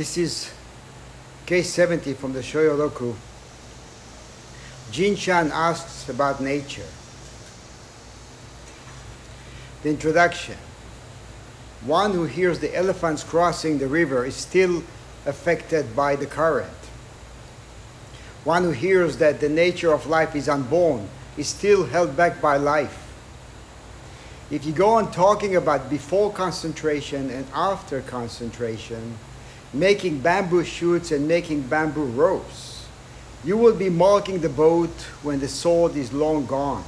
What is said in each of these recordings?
This is case 70 from the Shoyoroku. Jinshan asks about nature. The introduction. One who hears the elephants crossing the river is still affected by the current. One who hears that the nature of life is unborn is still held back by life. If you go on talking about before concentration and after concentration, making bamboo shoots and making bamboo ropes, you will be marking the boat when the sword is long gone.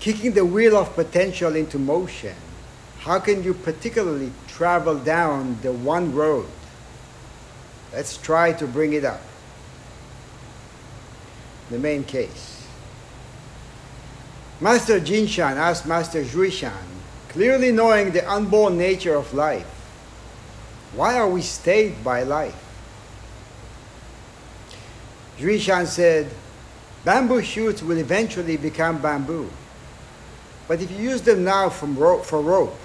Kicking the wheel of potential into motion, how can you particularly travel down the one road? Let's try to bring it up. The main case. Master Jinshan asked Master Juishan, clearly knowing the unborn nature of life, why are we stayed by life? Juishan said, bamboo shoots will eventually become bamboo. But if you use them now rope, for rope,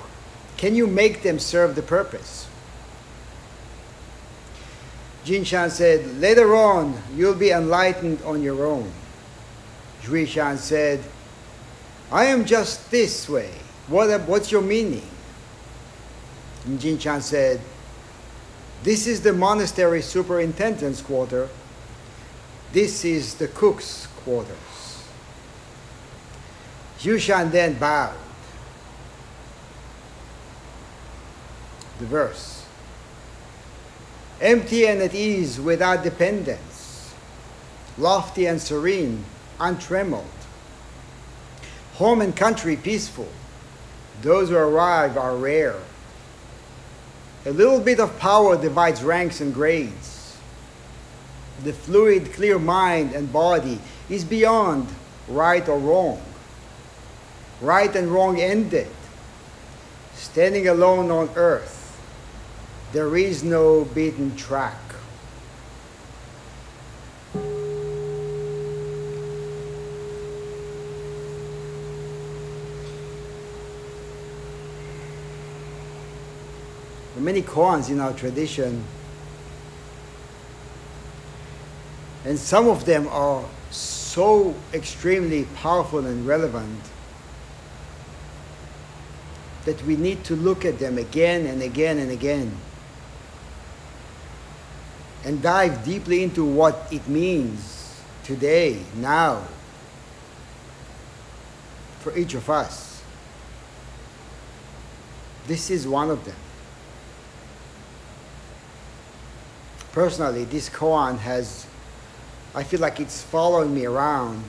can you make them serve the purpose? Jinshan said, later on, you'll be enlightened on your own. Juishan said, I am just this way. What, what's your meaning? And Jinshan said, this is the monastery superintendent's quarter. This is the cook's quarters. Yushan then bowed. The verse. Empty and at ease without dependence, lofty and serene, untrammeled, home and country peaceful, those who arrive are rare. A little bit of power divides ranks and grades. The fluid, clear mind and body is beyond right or wrong. Right and wrong ended. Standing alone on earth, there is no beaten track. There are many koans in our tradition, and some of them are so extremely powerful and relevant that we need to look at them again and again and again and dive deeply into what it means today, now, for each of us. This is one of them. Personally, this koan has, I feel like it's following me around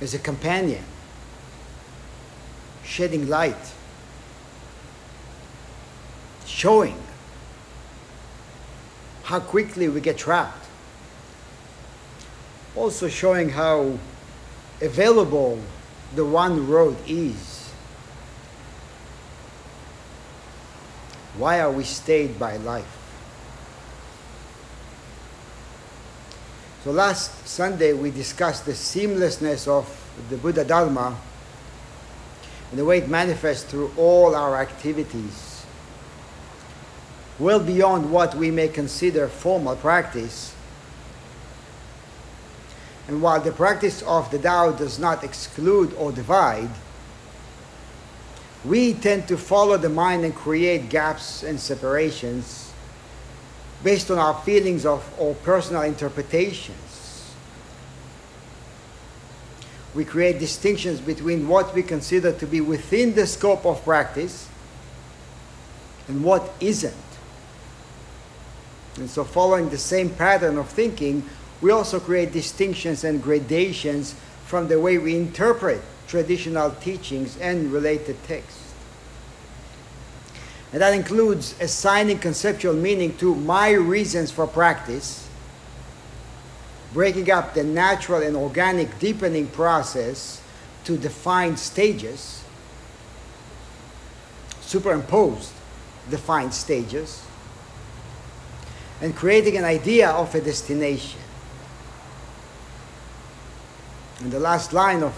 as a companion shedding light, showing how quickly we get trapped, also showing how available the one road is. Why are we stayed by life? So last Sunday we discussed the seamlessness of the Buddha Dharma and the way it manifests through all our activities, well beyond what we may consider formal practice. And while the practice of the Tao does not exclude or divide, we tend to follow the mind and create gaps and separations based on our feelings of or personal interpretations. we create distinctions between what we consider to be within the scope of practice and what isn't. And so, following the same pattern of thinking, we also create distinctions and gradations from the way we interpret traditional teachings and related texts. And that includes assigning conceptual meaning to my reasons for practice breaking up the natural and organic deepening process to defined stages, superimposed defined stages, and creating an idea of a destination. And the last line of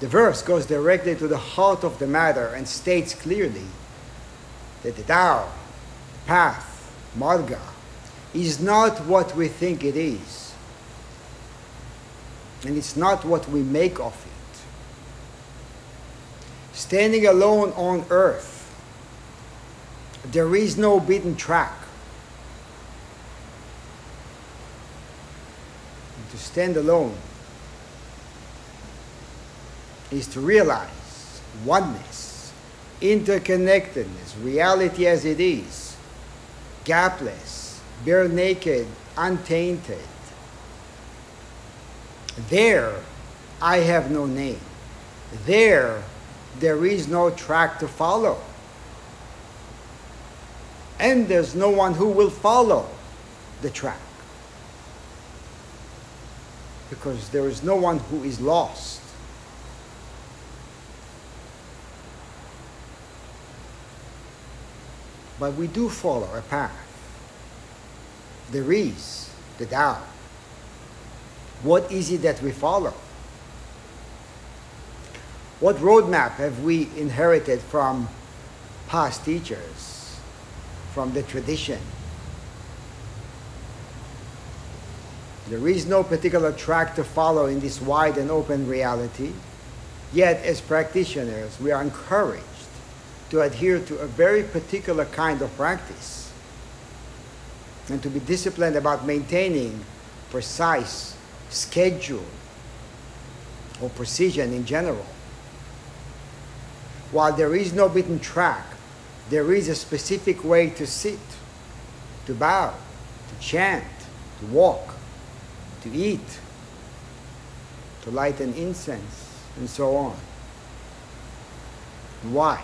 the verse goes directly to the heart of the matter and states clearly that the Tao, the path, Marga, is not what we think it is. And it's not what we make of it. Standing alone on earth, there is no beaten track. And to stand alone is to realize oneness, interconnectedness, reality as it is, gapless, bare naked, untainted. There, I have no name. There, there is no track to follow. And there's no one who will follow the track. Because there is no one who is lost. But we do follow a path. There is the Tao. What is it that we follow? What roadmap have we inherited from past teachers, from the tradition? There is no particular track to follow in this wide and open reality. Yet, as practitioners, we are encouraged to adhere to a very particular kind of practice and to be disciplined about maintaining precise schedule or precision in general. While there is no beaten track, there is a specific way to sit, to bow, to chant, to walk, to eat, to light an incense, and so on. Why?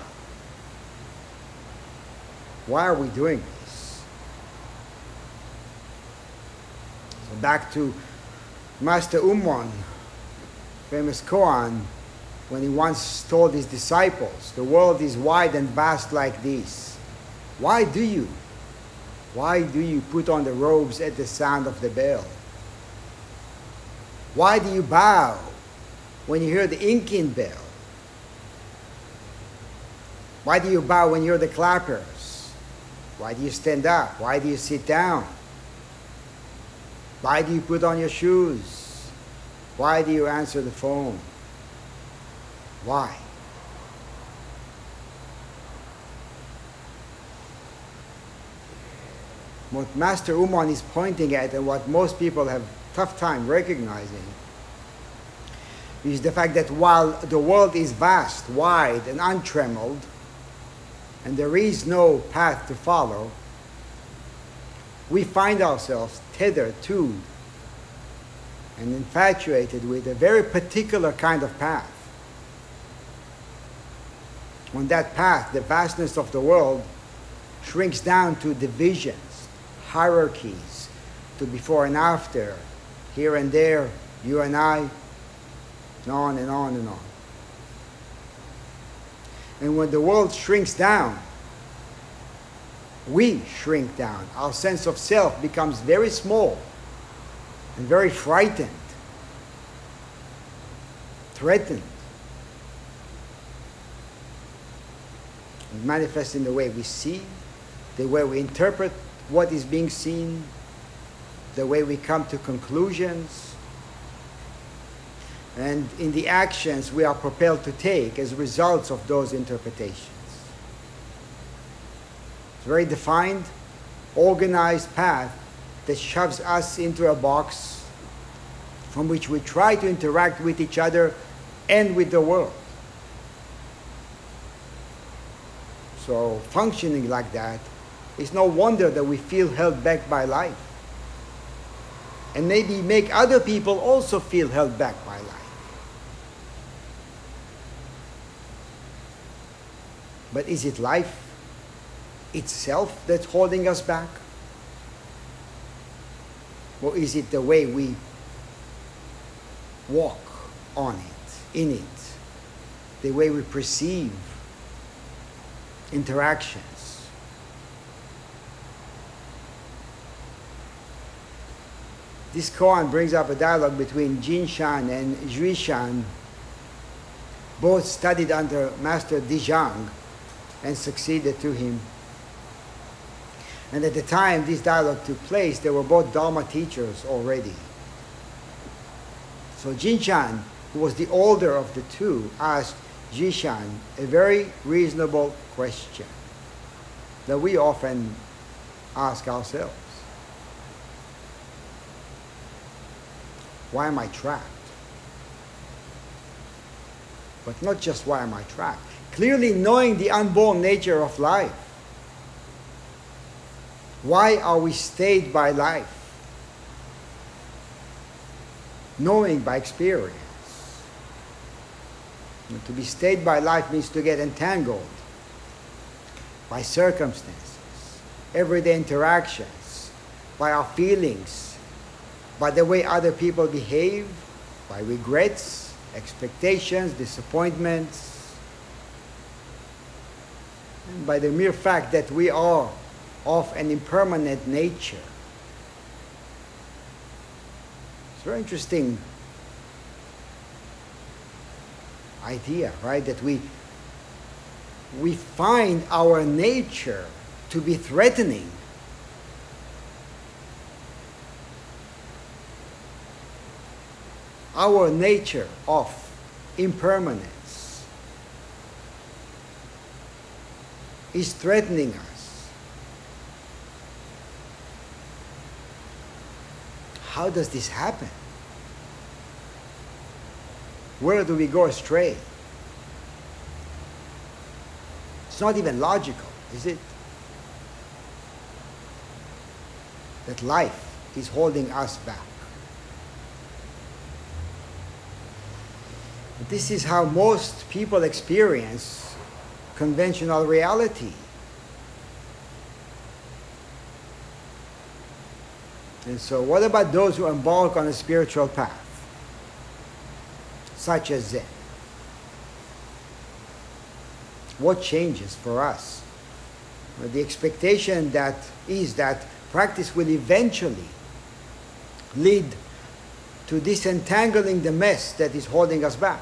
Why are we doing this? So back to Master Ummon, famous koan, when he once told his disciples, the world is wide and vast like this. Why do you? Why do you put on the robes at the sound of the bell? Why do you bow when you hear the inkin bell? Why do you bow when you hear the clappers? Why do you stand up? Why do you sit down? Why do you put on your shoes? Why do you answer the phone? Why? What Master Ummon is pointing at and what most people have tough time recognizing is the fact that while the world is vast, wide, and untrammeled, and there is no path to follow, we find ourselves tethered to and infatuated with a very particular kind of path. On that path, the vastness of the world shrinks down to divisions, hierarchies, to before and after, here and there, you and I, and on and on and on. And when the world shrinks down, we shrink down. Our sense of self becomes very small and very frightened, threatened. It manifests in the way we see, the way we interpret what is being seen, the way we come to conclusions, and in the actions we are propelled to take as results of those interpretations. It's a very defined, organized path that shoves us into a box from which we try to interact with each other and with the world. So, functioning like that, it's no wonder that we feel held back by life. And maybe make other people also feel held back by life. But is it life itself that's holding us back? Or is it the way we walk on it, in it, the way we perceive interactions? This koan brings up a dialogue between Jin Shan and Zhui Shan, both studied under Master Dijang and succeeded to him And at the time this dialogue took place, they were both Dharma teachers already. So Jinshan, who was the older of the two, asked Jishan a very reasonable question that we often ask ourselves. Why am I trapped? But not just why am I trapped. Clearly knowing the unborn nature of life. Why are we stayed by life? Knowing by experience. And to be stayed by life means to get entangled by circumstances, everyday interactions, by our feelings, by the way other people behave, by regrets, expectations, disappointments, by the mere fact that we are of an impermanent nature. It's a very interesting idea, right? That we we find our nature to be threatening. Our nature of impermanence is threatening us. How does this happen? Where do we go astray? It's not even logical, is it? That life is holding us back. This is how most people experience conventional reality. And so, what about those who embark on a spiritual path, such as Zen? What changes for us? The expectation that is that practice will eventually lead to disentangling the mess that is holding us back.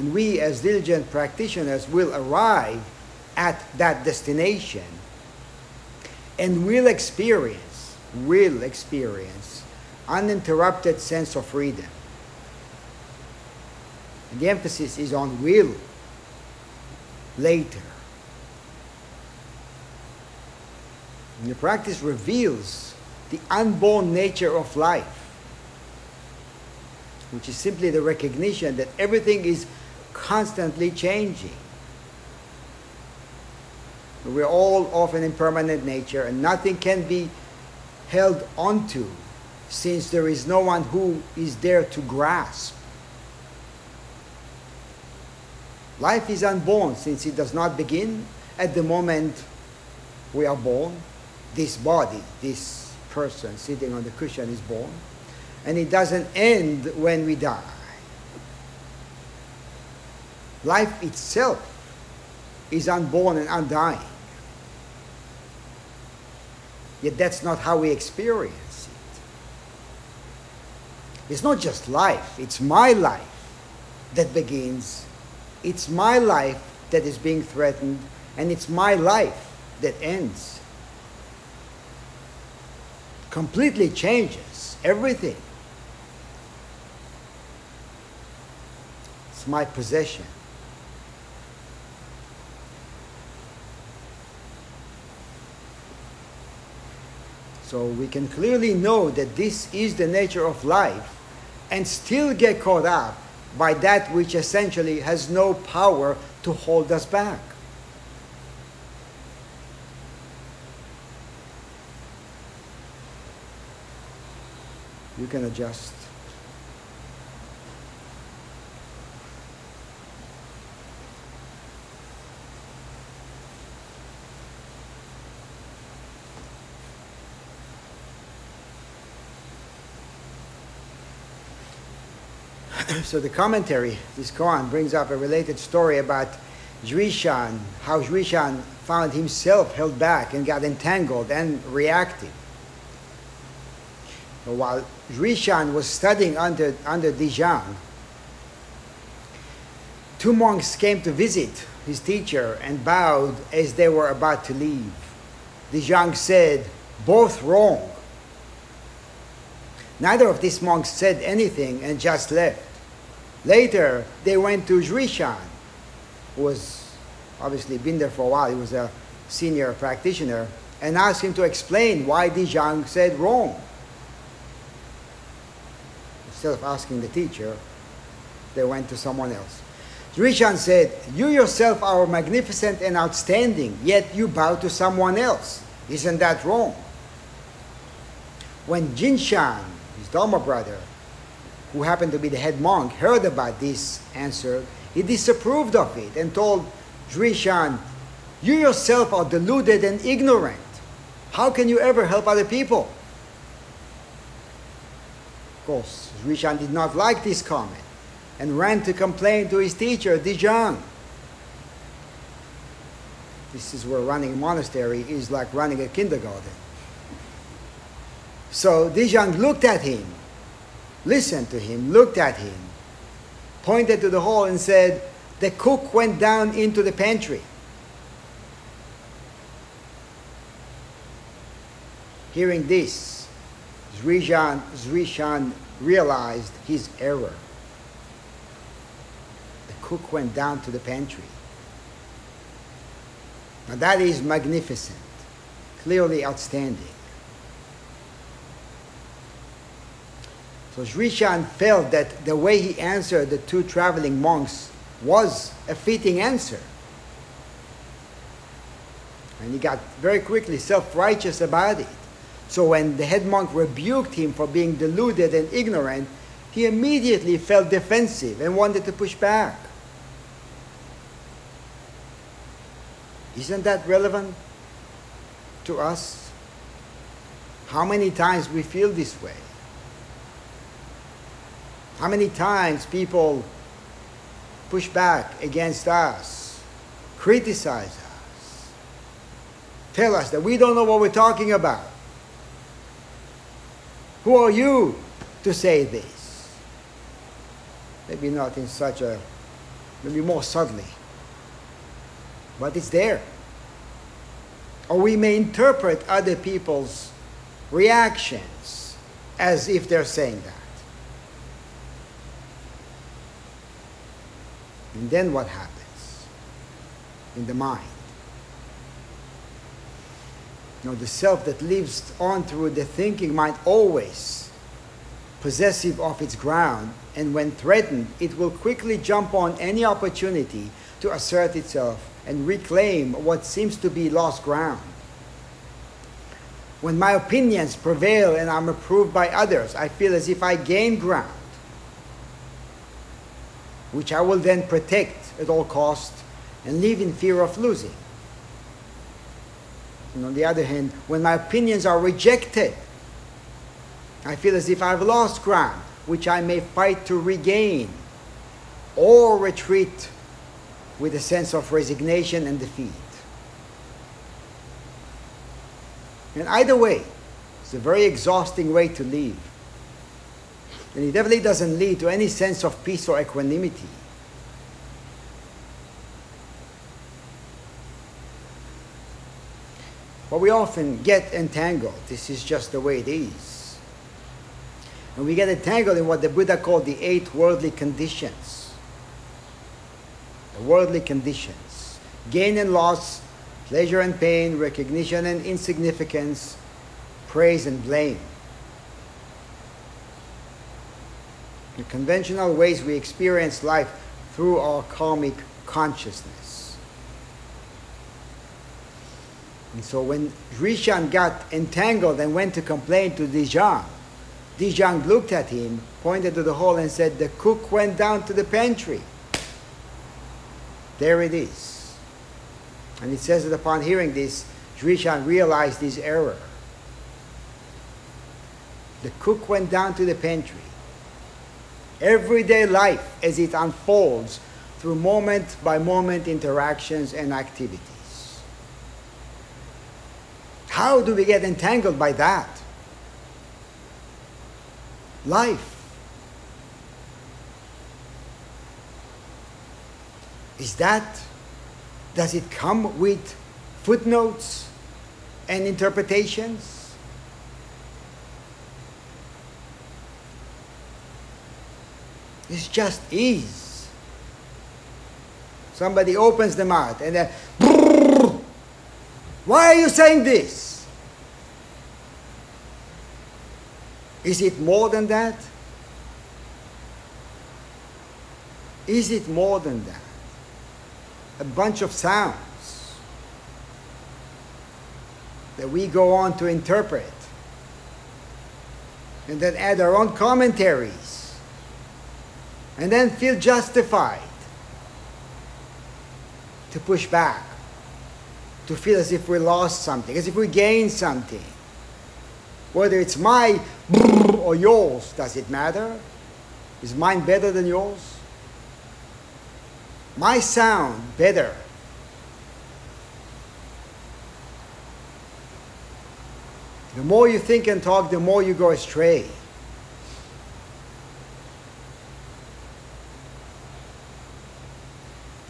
And we, as diligent practitioners, will arrive at that destination and will experience, will experience uninterrupted sense of freedom. And the emphasis is on will later. And the practice reveals the unborn nature of life, which is simply the recognition that everything is constantly changing. We're all of an impermanent nature, and nothing can be held onto since there is no one who is there to grasp. Life is unborn since it does not begin at the moment we are born. This body, this person sitting on the cushion is born. And it doesn't end when we die. Life itself is unborn and undying. Yet that's not how we experience it. It's not just life, it's my life that begins. It's my life that is being threatened, and it's my life that ends. Completely changes everything. It's my possession. So we can clearly know that this is the nature of life and still get caught up by that which essentially has no power to hold us back. You can adjust. So the commentary, this koan, brings up a related story about Juishan, how Juishan found himself held back and got entangled and reactive. So while Juishan was studying under, under Dijang, Two monks came to visit his teacher and bowed as they were about to leave. Dijang said, Both wrong. Neither of these monks said anything and just left. Later, they went to Zhuishan, who was obviously been there for a while. He was a senior practitioner, and asked him to explain why Dijang said wrong. Instead of asking the teacher, they went to someone else. Zhuishan said, You yourself are magnificent and outstanding, yet you bow to someone else. Isn't that wrong? When Jinshan, his Dharma brother, who happened to be the head monk, heard about this answer, he disapproved of it and told Zhuishan, You yourself are deluded and ignorant. How can you ever help other people? Of course, Zhuishan did not like this comment and ran to complain to his teacher, Dijang. This is where running a monastery is like running a kindergarten. So Dijang looked at him, listened to him, looked at him, pointed to the hall and said, The cook went down into the pantry. Hearing this, Zhuishan, Zhuishan realized his error The cook went down to the pantry. Now that is magnificent, clearly outstanding. So Zhuishan felt that the way he answered the two traveling monks was a fitting answer. And he got very quickly self righteous about it. So when the head monk rebuked him for being deluded and ignorant, he immediately felt defensive and wanted to push back. Isn't that relevant to us? How many times we feel this way? How many times people push back against us, criticize us, tell us that we don't know what we're talking about? Who are you to say this? Maybe not in such a, maybe more subtly but it's there. Or we may interpret other people's reactions as if they're saying that. And then what happens in the mind? You know, the self that lives on through the thinking mind always possessive of its ground, and when threatened, it will quickly jump on any opportunity to assert itself and reclaim what seems to be lost ground. When my opinions prevail and I'm approved by others, I feel as if I gain ground, which I will then protect at all costs and live in fear of losing. And on the other hand, when my opinions are rejected, I feel as if I've lost ground, which I may fight to regain or retreat with a sense of resignation and defeat. And either way, it's a very exhausting way to live. And it definitely doesn't lead to any sense of peace or equanimity. But we often get entangled. This is just the way it is. And we get entangled in what the Buddha called the eight worldly conditions The worldly conditions gain and loss, pleasure and pain, recognition and insignificance, praise and blame. The conventional ways we experience life through our karmic consciousness. And so when Zhuishan got entangled and went to complain to Dijang, Dijang looked at him, pointed to the hole, and said, The cook went down to the pantry. There it is. And it says that upon hearing this, Zhuishan realized his error. The cook went down to the pantry. Everyday life as it unfolds through moment by moment interactions and activities. How do we get entangled by that? Life Is that, does it come with footnotes and interpretations? It's just is. Somebody opens the mouth and then, why are you saying this? Is it more than that? Is it more than that? A bunch of sounds that we go on to interpret and then add our own commentaries and then feel justified to push back, to feel as if we lost something, as if we gained something. Whether it's my or yours, does it matter? Is mine better than yours? My sound better. The more you think and talk, the more you go astray.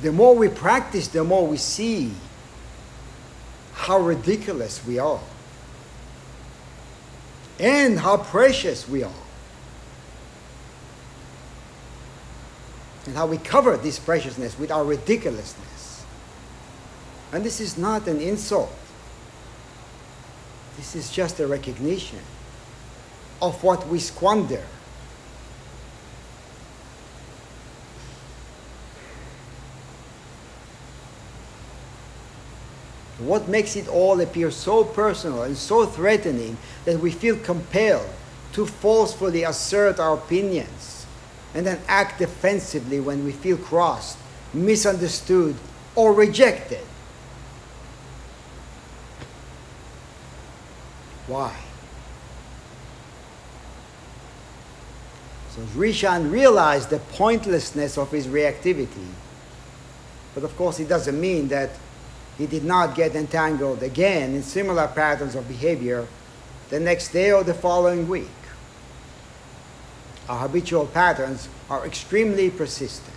The more we practice, the more we see how ridiculous we are and how precious we are. And how we cover this preciousness with our ridiculousness. And this is not an insult. This is just a recognition of what we squander. What makes it all appear so personal and so threatening that we feel compelled to forcefully assert our opinions and then act defensively when we feel crossed, misunderstood, or rejected? Why? So Rishan realized the pointlessness of his reactivity. But of course, it doesn't mean that he did not get entangled again in similar patterns of behavior the next day or the following week. Our habitual patterns are extremely persistent.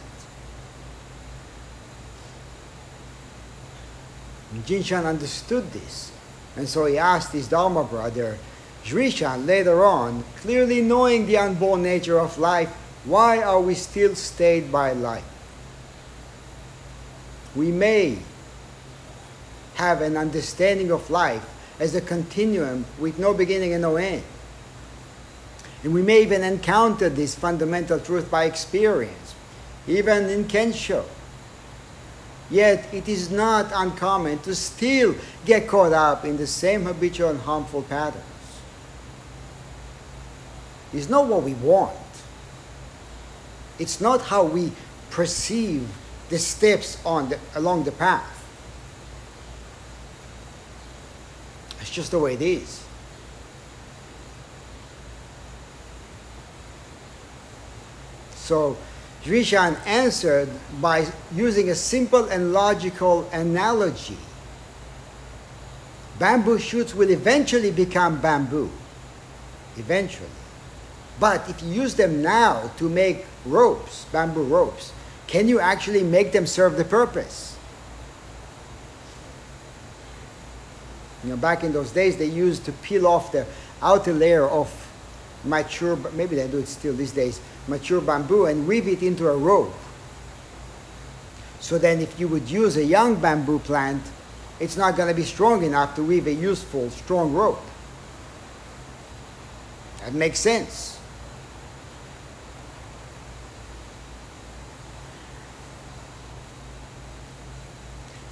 Jinshan understood this, and so he asked his Dharma brother, Jrishan, later on, clearly knowing the unborn nature of life, why are we still stayed by life? We may have an understanding of life as a continuum with no beginning and no end. And we may even encounter this fundamental truth by experience, even in Kensho. Yet it is not uncommon to still get caught up in the same habitual and harmful patterns. It's not what we want. It's not how we perceive the steps on the, along the path. Just the way it is. So Jrishan answered by using a simple and logical analogy. Bamboo shoots will eventually become bamboo. Eventually. But if you use them now to make ropes, bamboo ropes, can you actually make them serve the purpose? You know, back in those days, they used to peel off the outer layer of mature, maybe they do it still these days, mature bamboo and weave it into a rope. So then if you would use a young bamboo plant, it's not going to be strong enough to weave a useful, strong rope. That makes sense.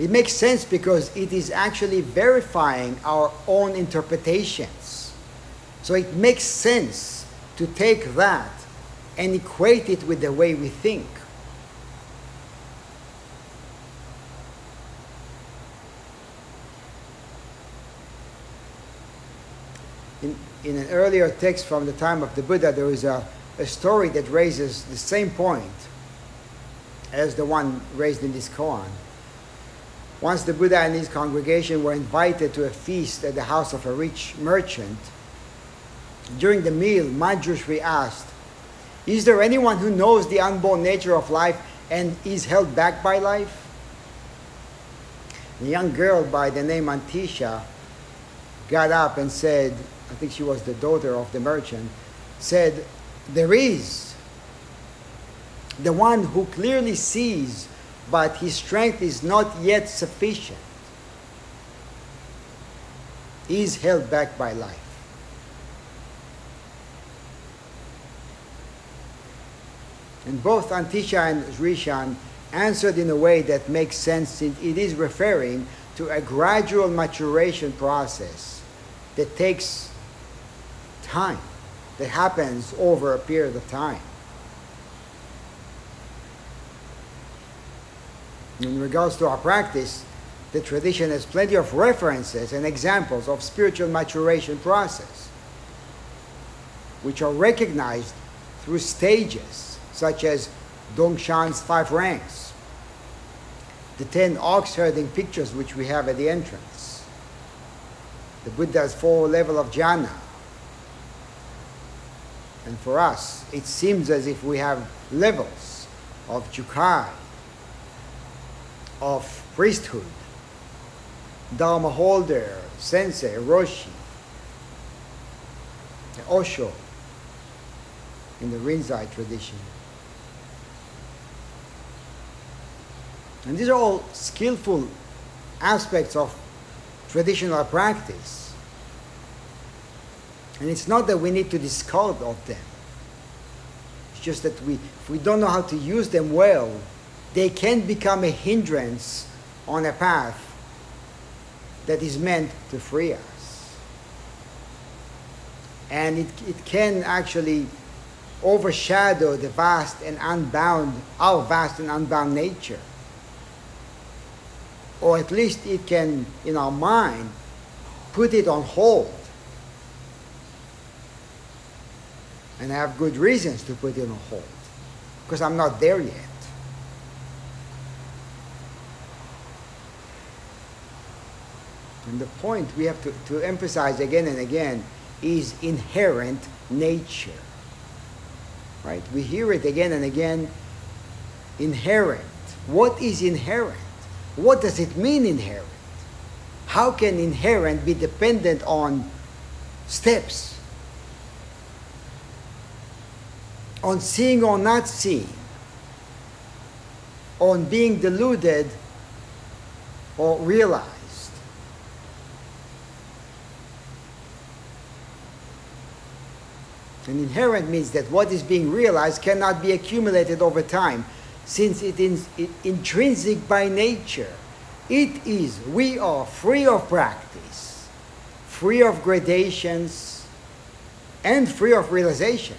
It makes sense because it is actually verifying our own interpretations. So it makes sense to take that and equate it with the way we think. In, in an earlier text from the time of the Buddha, there is a, a story that raises the same point as the one raised in this koan. Once the Buddha and his congregation were invited to a feast at the house of a rich merchant, during the meal, Manjushri asked, Is there anyone who knows the unborn nature of life and is held back by life? A young girl by the name Antisha got up and said, I think she was the daughter of the merchant, said, There is the one who clearly sees, but his strength is not yet sufficient, He is held back by life. And both Antisha and Rishan answered in a way that makes sense since it is referring to a gradual maturation process that takes time, that happens over a period of time. In regards to our practice, the tradition has plenty of references and examples of spiritual maturation process, which are recognized through stages such as Dongshan's five ranks, the ten ox herding pictures which we have at the entrance, the Buddha's four level of jhana. And for us, it seems as if we have levels of jukai, of priesthood, Dharma holder, sensei, roshi, Osho in the Rinzai tradition. And these are all skillful aspects of traditional practice. And it's not that we need to discard of them. It's just that we, if we don't know how to use them well, they can become a hindrance on a path that is meant to free us. And it, it can actually overshadow the vast and unbound, our vast and unbound nature. Or at least it can, in our mind, put it on hold. And I have good reasons to put it on hold. Because I'm not there yet. And the point we have to, to emphasize again and again is inherent nature. Right? We hear it again and again. Inherent. What is inherent? What does it mean inherent? How can inherent be dependent on steps? On seeing or not seeing? On being deluded or realized? And inherent means that what is being realized cannot be accumulated over time, since it is intrinsic by nature. It is, we are free of practice, free of gradations, and free of realization.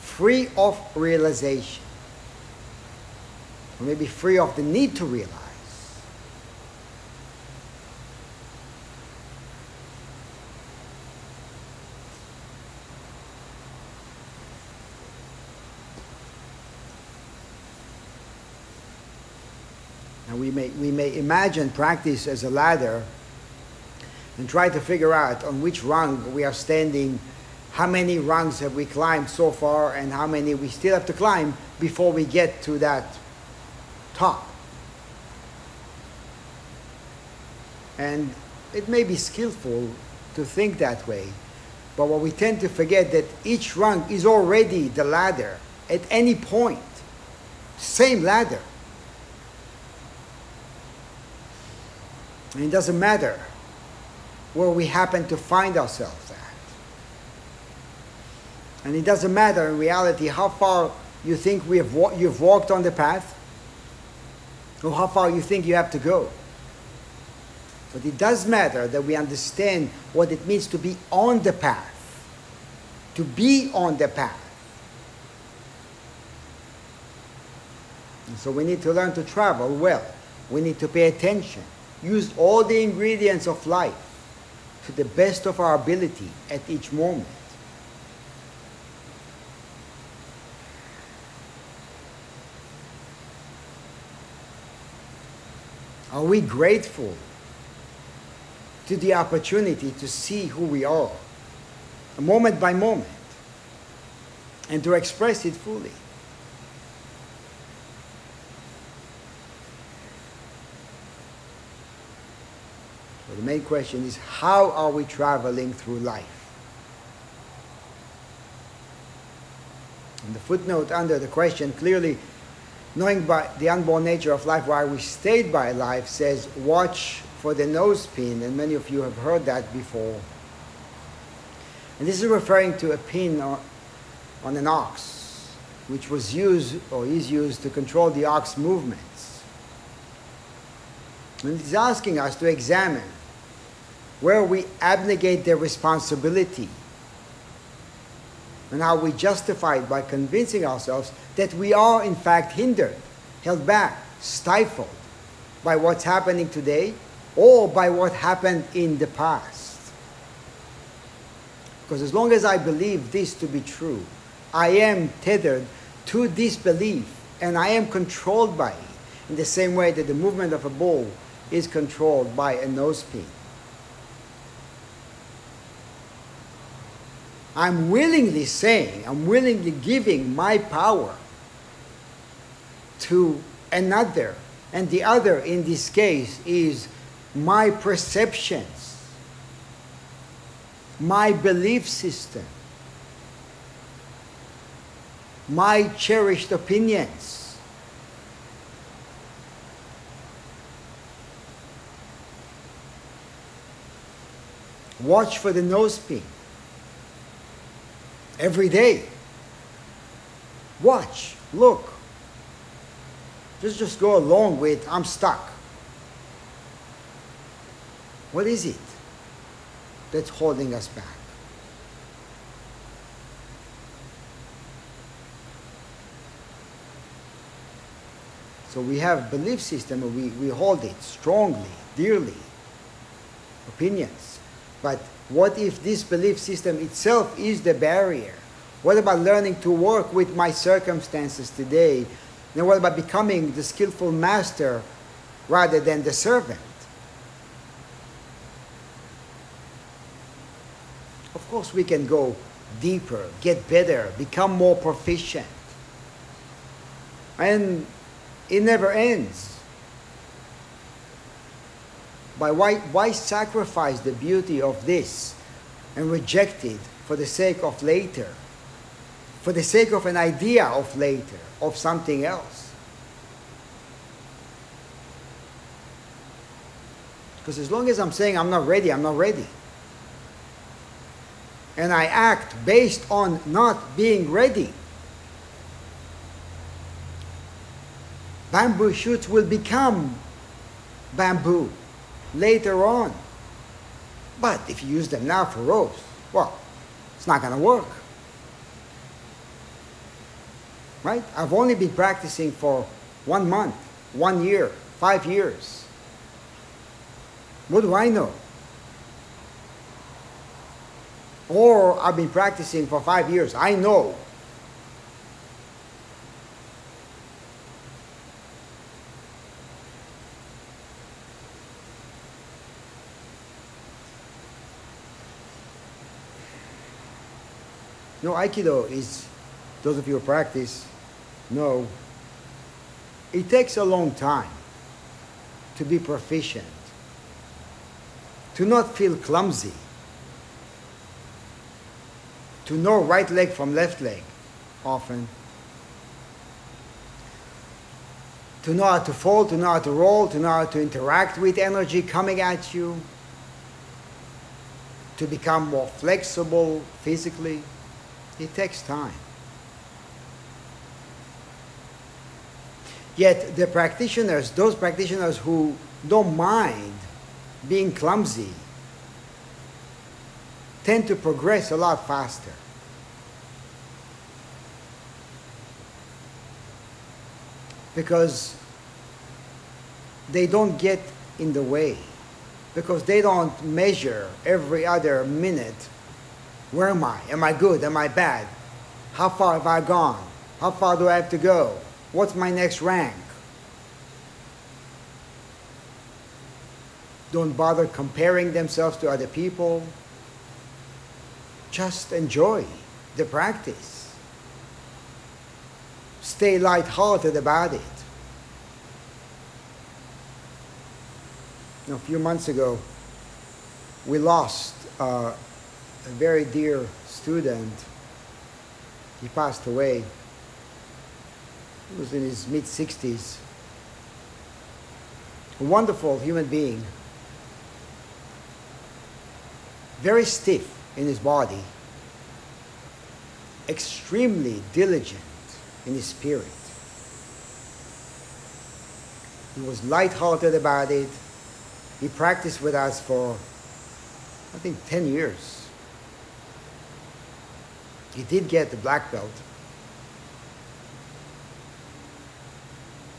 Free of realization. Or maybe free of the need to realize. And we may, we may imagine practice as a ladder and try to figure out on which rung we are standing, how many rungs have we climbed so far, and how many we still have to climb before we get to that top. And it may be skillful to think that way, but what we tend to forget that each rung is already the ladder at any point. Same ladder. And it doesn't matter where we happen to find ourselves at. And it doesn't matter in reality how far you think we have wa- you've walked on the path or how far you think you have to go. But it does matter that we understand what it means to be on the path. To be on the path. And so we need to learn to travel well. We need to pay attention use all the ingredients of life to the best of our ability at each moment. Are we grateful to the opportunity to see who we are, moment by moment, and to express it fully? The main question is how are we traveling through life? And the footnote under the question clearly, knowing by the unborn nature of life why we stayed by life, says, watch for the nose pin, and many of you have heard that before. And this is referring to a pin on, an ox, which was used or is used to control the ox movements. And it's asking us to examine where we abnegate their responsibility and how we justify it by convincing ourselves that we are in fact hindered, held back, stifled by what's happening today or by what happened in the past. Because as long as I believe this to be true, I am tethered to this belief and I am controlled by it in the same way that the movement of a ball is controlled by a nose I'm willingly saying, I'm willingly giving my power to another. And the other in this case is my perceptions, my belief system, my cherished opinions. Watch for the nose pin every day. Watch, look. Just just go along with I'm stuck. What is it that's holding us back? So we have belief system, we, we hold it strongly, dearly, opinions. But what if this belief system itself is the barrier? What about learning to work with my circumstances today? And what about becoming the skillful master rather than the servant? Of course, we can go deeper, get better, become more proficient. And it never ends. But why, why sacrifice the beauty of this and reject it for the sake of later? For the sake of an idea of later, of something else? Because as long as I'm saying I'm not ready, I'm not ready. And I act based on not being ready. Bamboo shoots will become bamboo later on. But if you use them now for ropes, well, it's not going to work. Right? I've only been practicing for one month, one year, five years. What do I know? Or I've been practicing for five years. I know No, Aikido is, those of you who practice know, it takes a long time to be proficient, to not feel clumsy, to know right leg from left leg often, to know how to fall, to know how to roll, to know how to interact with energy coming at you, to become more flexible physically. It takes time. Yet the practitioners, those practitioners who don't mind being clumsy, tend to progress a lot faster. Because they don't get in the way. Because they don't measure every other minute where am I? Am I good? Am I bad? How far have I gone? How far do I have to go? What's my next rank? Don't bother comparing themselves to other people. Just enjoy the practice. Stay lighthearted about it. a few months ago, we lost uh, a very dear student. He passed away. He was in his mid 60s. A wonderful human being. Very stiff in his body. Extremely diligent in his spirit. He was light-hearted about it. He practiced with us for, I think, 10 years. He did get the black belt.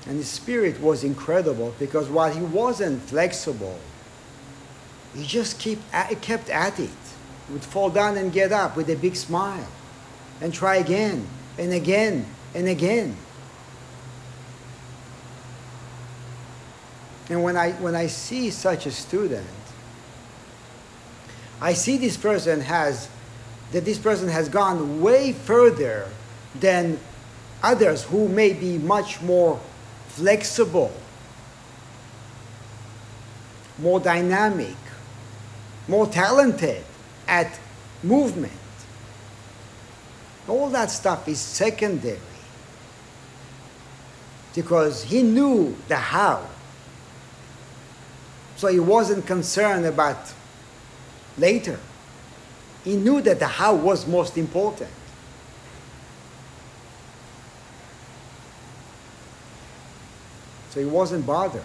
And his spirit was incredible because while he wasn't flexible, he just keep, kept at it. He would fall down and get up with a big smile and try again and again and again. And when I, when I see such a student, I see this person has, that this person has gone way further than others who may be much more flexible, more dynamic, more talented at movement. All that stuff is secondary because he knew the how. So he wasn't concerned about later. He knew that the how was most important. So he wasn't bothered.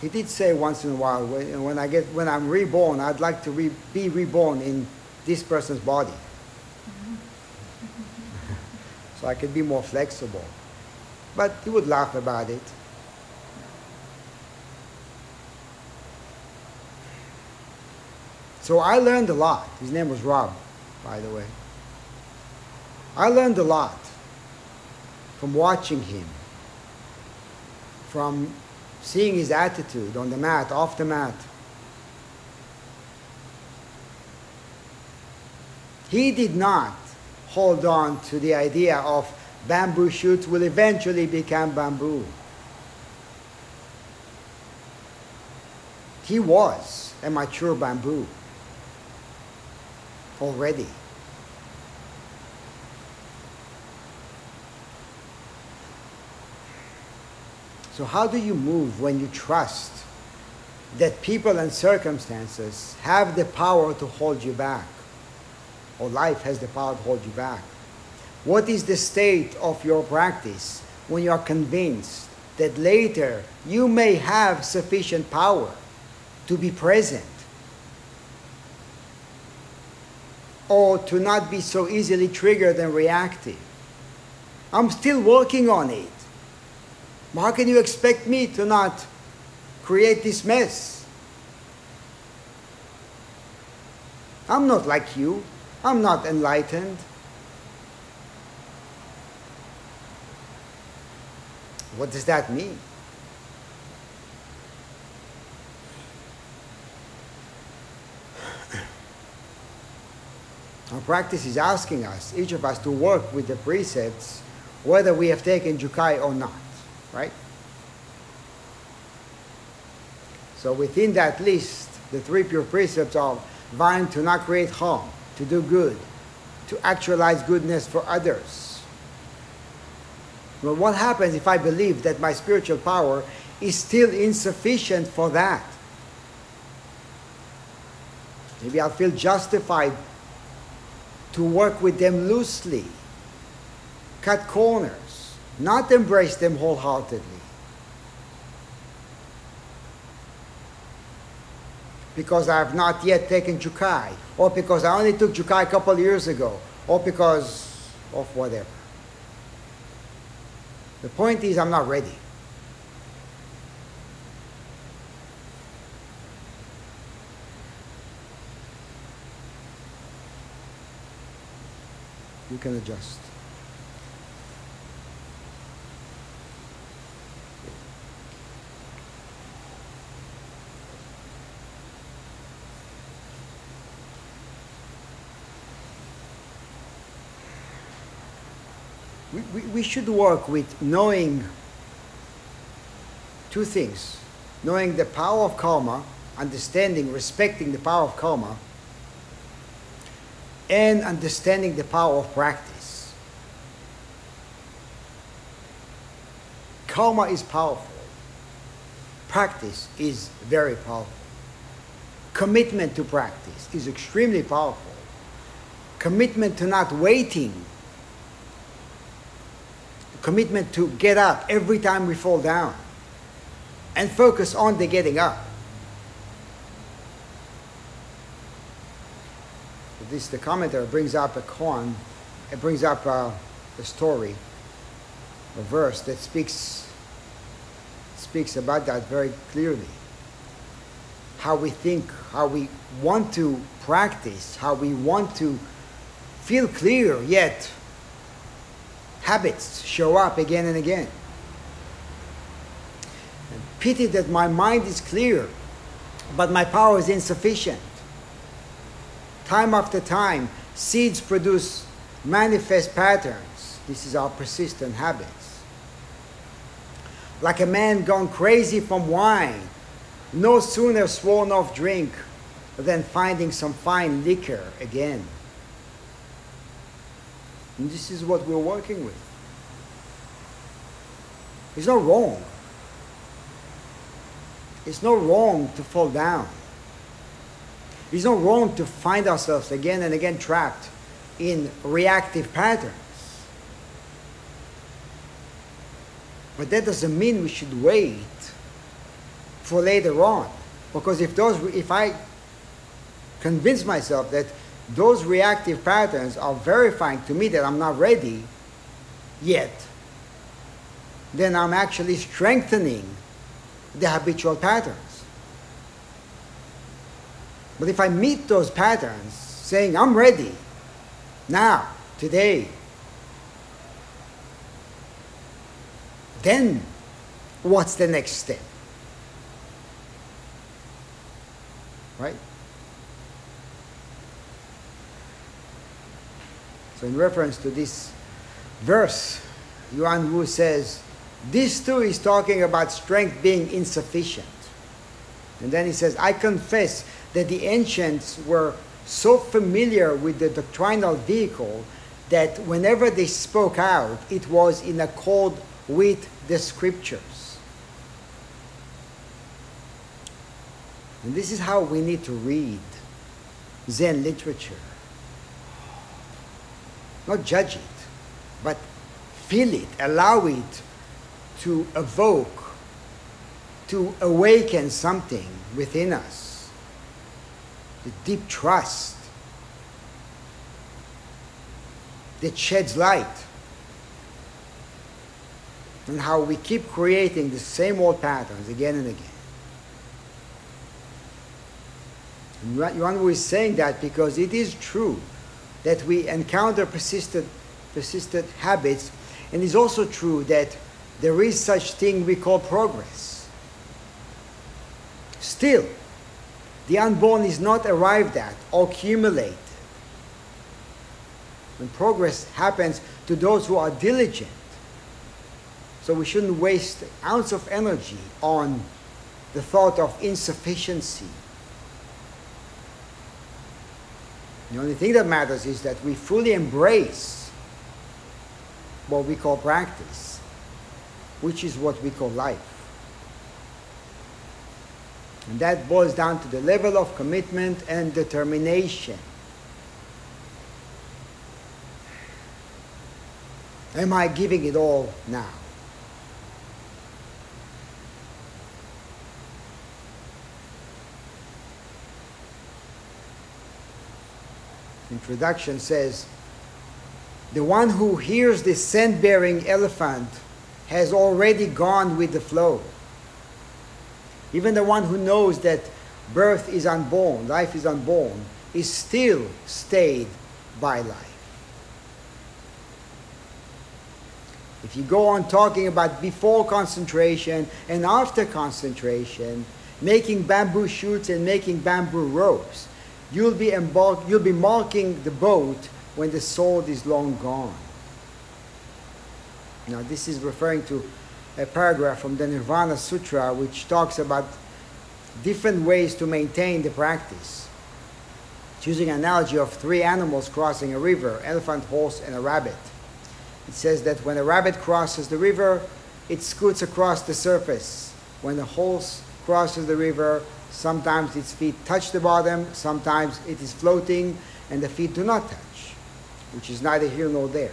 He did say once in a while, when, I get, when I'm reborn, I'd like to re, be reborn in this person's body. so I could be more flexible. But he would laugh about it. So I learned a lot. His name was Rob, by the way. I learned a lot from watching him, from seeing his attitude on the mat, off the mat. He did not hold on to the idea of bamboo shoots will eventually become bamboo. He was a mature bamboo already. So, how do you move when you trust that people and circumstances have the power to hold you back? Or life has the power to hold you back? What is the state of your practice when you are convinced that later you may have sufficient power to be present or to not be so easily triggered and reactive? I'm still working on it. How can you expect me to not create this mess? I'm not like you. I'm not enlightened. What does that mean? Our practice is asking us, each of us, to work with the precepts, whether we have taken Jukai or not, right? So within that list, the three pure precepts are vying to not create harm, to do good, to actualize goodness for others, well, what happens if I believe that my spiritual power is still insufficient for that? Maybe I'll feel justified to work with them loosely, cut corners, not embrace them wholeheartedly. Because I have not yet taken Jukai, or because I only took Jukai a couple of years ago, or because of whatever. The point is, I'm not ready. You can adjust. we, we, we should work with knowing two things knowing the power of karma, understanding, respecting the power of karma, and understanding the power of practice. Karma is powerful. Practice is very powerful. Commitment to practice is extremely powerful. Commitment to not waiting. Commitment to get up every time we fall down and focus on the getting up. This the commentator brings up a koan, it brings up a, a story, a verse that speaks speaks about that very clearly. How we think, how we want to practice, how we want to feel clear, yet habits show up again and again. And pity that my mind is clear, but my power is insufficient. Time after time, seeds produce manifest patterns. This is our persistent habits. Like a man gone crazy from wine, no sooner sworn off drink than finding some fine liquor again. And this is what we're working with. It's not wrong. It's not wrong to fall down. It's not wrong to find ourselves again and again trapped in reactive patterns. But that doesn't mean we should wait for later on. Because if those if I convince myself that those reactive patterns are verifying to me that I'm not ready yet, then I'm actually strengthening the habitual patterns. But if I meet those patterns saying, I'm ready now, today, then what's the next step? Right? So, in reference to this verse, Yuan Wu says, this too is talking about strength being insufficient. And then he says, I confess that the ancients were so familiar with the doctrinal vehicle that whenever they spoke out, it was in accord with the scriptures. And this is how we need to read Zen literature. Not judge it, but feel it, allow it to evoke, to awaken something within us. The deep trust that sheds light and how we keep creating the same old patterns again and again. And Yuan is saying that because it is true that we encounter persistent, persistent habits, and it's also true that there is such thing we call progress. Still, the unborn is not arrived at or accumulate. When progress happens to those who are diligent. So we shouldn't waste an ounce of energy on the thought of insufficiency. The only thing that matters is that we fully embrace what we call practice, which is what we call life. And that boils down to the level of commitment and determination. Am I giving it all now? Introduction says, the one who hears the scent bearing elephant has already gone with the flow. Even the one who knows that birth is unborn, life is unborn, is still stayed by life. If you go on talking about before concentration and after concentration, making bamboo shoots and making bamboo ropes, you'll be, embark- you'll be marking the boat when the sword is long gone. Now, this is referring to a paragraph from the Nirvana Sutra which talks about different ways to maintain the practice. It's using an analogy of three animals crossing a river elephant, horse, and a rabbit. It says that when a rabbit crosses the river, it scoots across the surface. When a horse crosses the river, sometimes its feet touch the bottom, sometimes it is floating, and the feet do not touch, which is neither here nor there.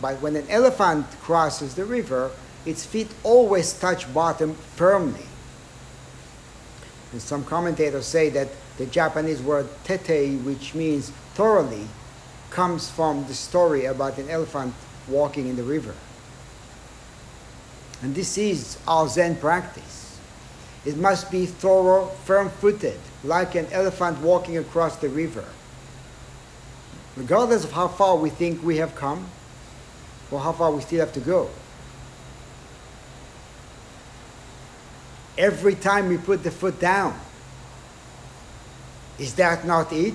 But when an elephant crosses the river, its feet always touch bottom firmly. And some commentators say that the Japanese word tete, which means thoroughly, comes from the story about an elephant walking in the river. And this is our Zen practice. It must be thorough, firm footed, like an elephant walking across the river. Regardless of how far we think we have come, or how far we still have to go. Every time we put the foot down, is that not it?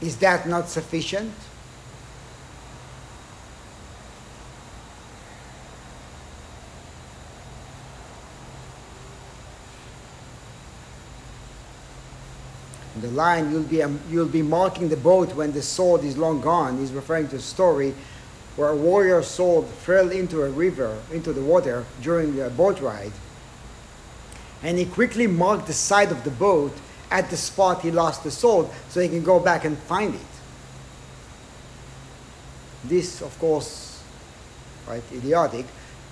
Is that not sufficient? The line you'll be, um, you'll be marking the boat when the sword is long gone is referring to a story where a warrior's sword fell into a river, into the water during a boat ride. And he quickly marked the side of the boat at the spot he lost the sword so he can go back and find it. This, of course, right, idiotic,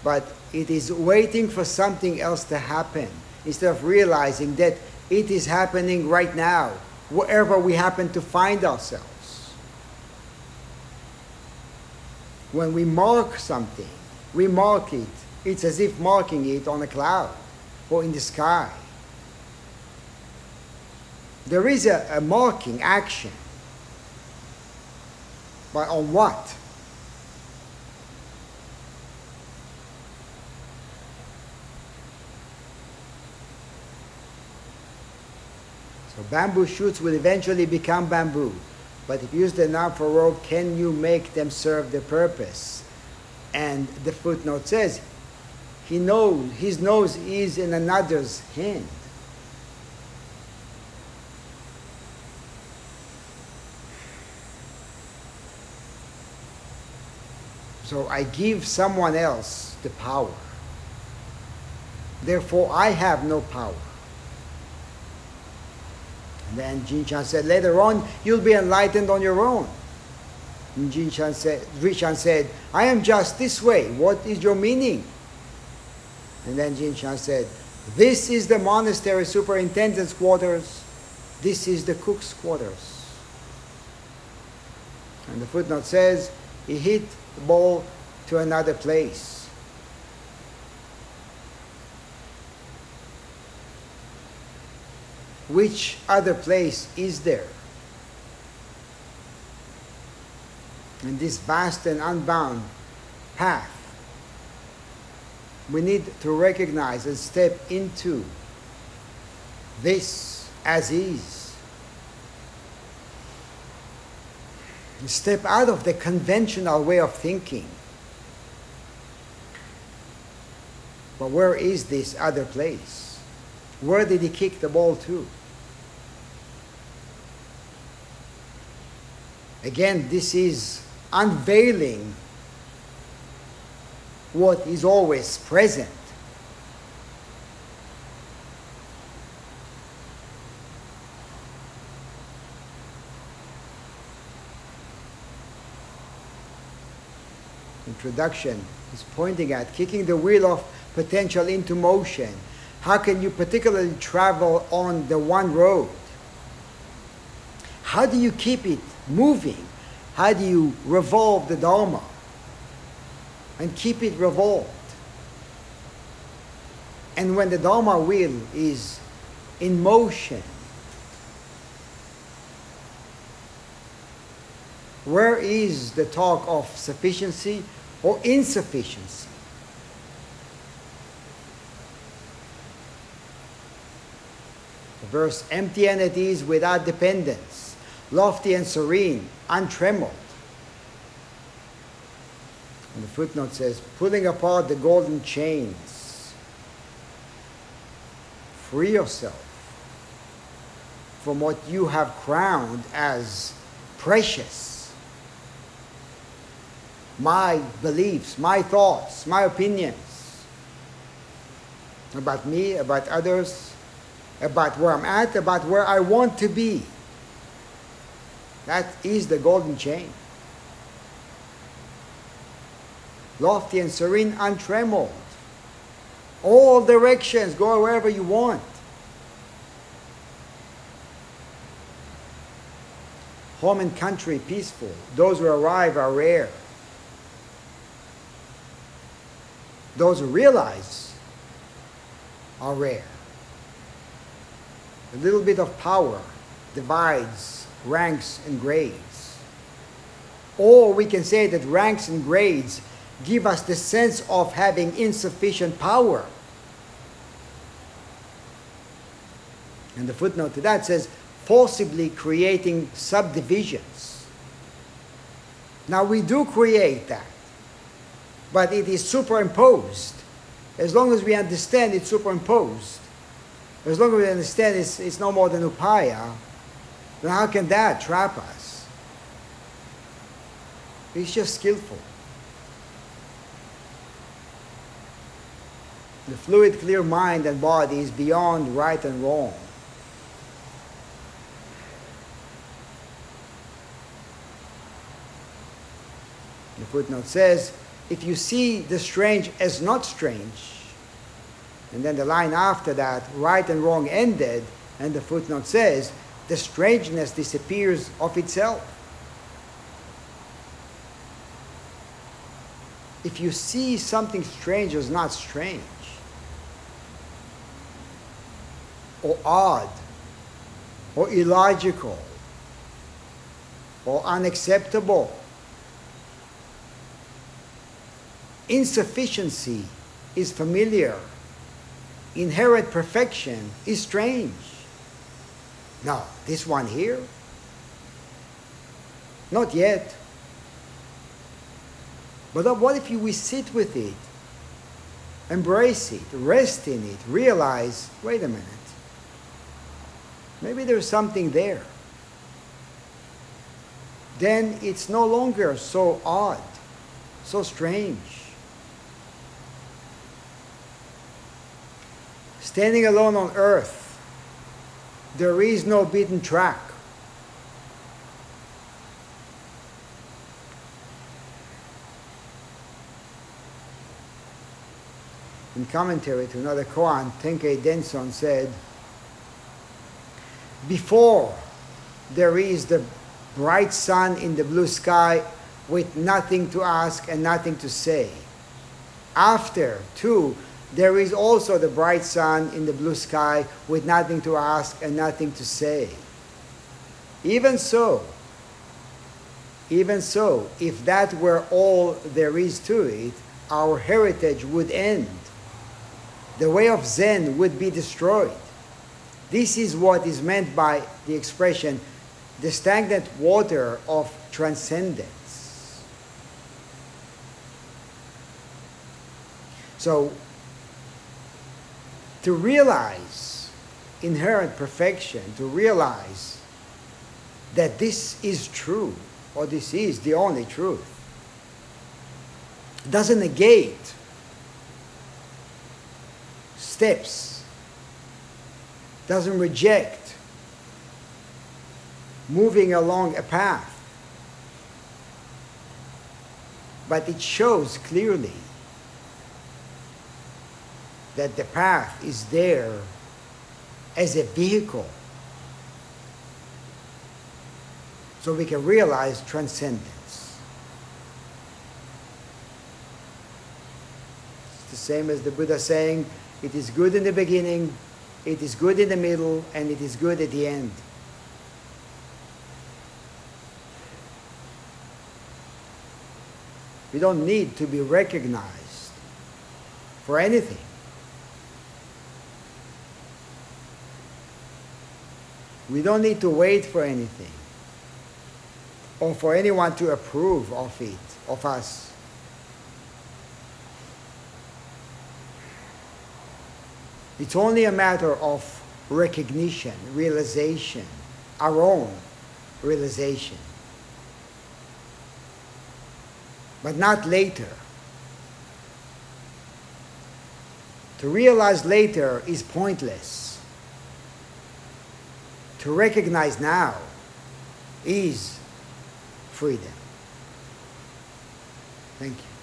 but it is waiting for something else to happen instead of realizing that it is happening right now, wherever we happen to find ourselves. When we mark something, we mark it. It's as if marking it on a cloud or in the sky. There is a, a marking action. But on what? So bamboo shoots will eventually become bamboo. But if you use the knob for rope, can you make them serve the purpose? And the footnote says, he knows, his nose is in another's hand. So I give someone else the power. Therefore, I have no power. And then Jinshan said, later on, you'll be enlightened on your own. And Jinshan said, Chan said, I am just this way. What is your meaning? And then Jinshan said, this is the monastery superintendent's quarters. This is the cook's quarters. And the footnote says, he hit the ball to another place. Which other place is there? In this vast and unbound path, we need to recognize and step into this as is. Step out of the conventional way of thinking. But where is this other place? Where did he kick the ball to? Again, this is unveiling what is always present. Introduction is pointing at kicking the wheel of potential into motion. How can you particularly travel on the one road? How do you keep it moving? How do you revolve the Dharma and keep it revolved? And when the Dharma wheel is in motion, where is the talk of sufficiency or insufficiency? Verse empty and at ease without dependence lofty and serene, untrammeled. And the footnote says, pulling apart the golden chains. Free yourself from what you have crowned as precious. My beliefs, my thoughts, my opinions about me, about others, about where I'm at, about where I want to be. That is the golden chain. Lofty and serene, untrammeled. All directions, go wherever you want. Home and country peaceful. Those who arrive are rare. Those who realize are rare. A little bit of power divides ranks and grades. Or we can say that ranks and grades give us the sense of having insufficient power. And the footnote to that says, forcibly creating subdivisions. Now we do create that, but it is superimposed. As long as we understand it's superimposed, as long as we understand it's, it's no more than upaya, then how can that trap us? It's just skillful. The fluid, clear mind and body is beyond right and wrong. The footnote says, if you see the strange as not strange, and then the line after that, right and wrong ended, and the footnote says, the strangeness disappears of itself. If you see something strange as not strange, or odd, or illogical, or unacceptable, insufficiency is familiar inherent perfection is strange. Now, this one here? Not yet. But uh, what if we sit with it, embrace it, rest in it, realize, wait a minute, maybe there's something there. Then it's no longer so odd, so strange. Standing alone on earth, there is no beaten track. In commentary to another koan, Tenkei Denson said, Before there is the bright sun in the blue sky with nothing to ask and nothing to say. After, too, there is also the bright sun in the blue sky with nothing to ask and nothing to say. Even so, even so, if that were all there is to it, our heritage would end. The way of Zen would be destroyed. This is what is meant by the expression the stagnant water of transcendence. So, to realize inherent perfection, to realize that this is true, or this is the only truth, doesn't negate steps, doesn't reject moving along a path, but it shows clearly that the path is there as a vehicle so we can realize transcendence. It's the same as the Buddha saying, it is good in the beginning, it is good in the middle, and it is good at the end. We don't need to be recognized for anything. We don't need to wait for anything or for anyone to approve of it, of us. It's only a matter of recognition, realization, our own realization. But not later. To realize later is pointless. To recognize now is freedom. Thank you.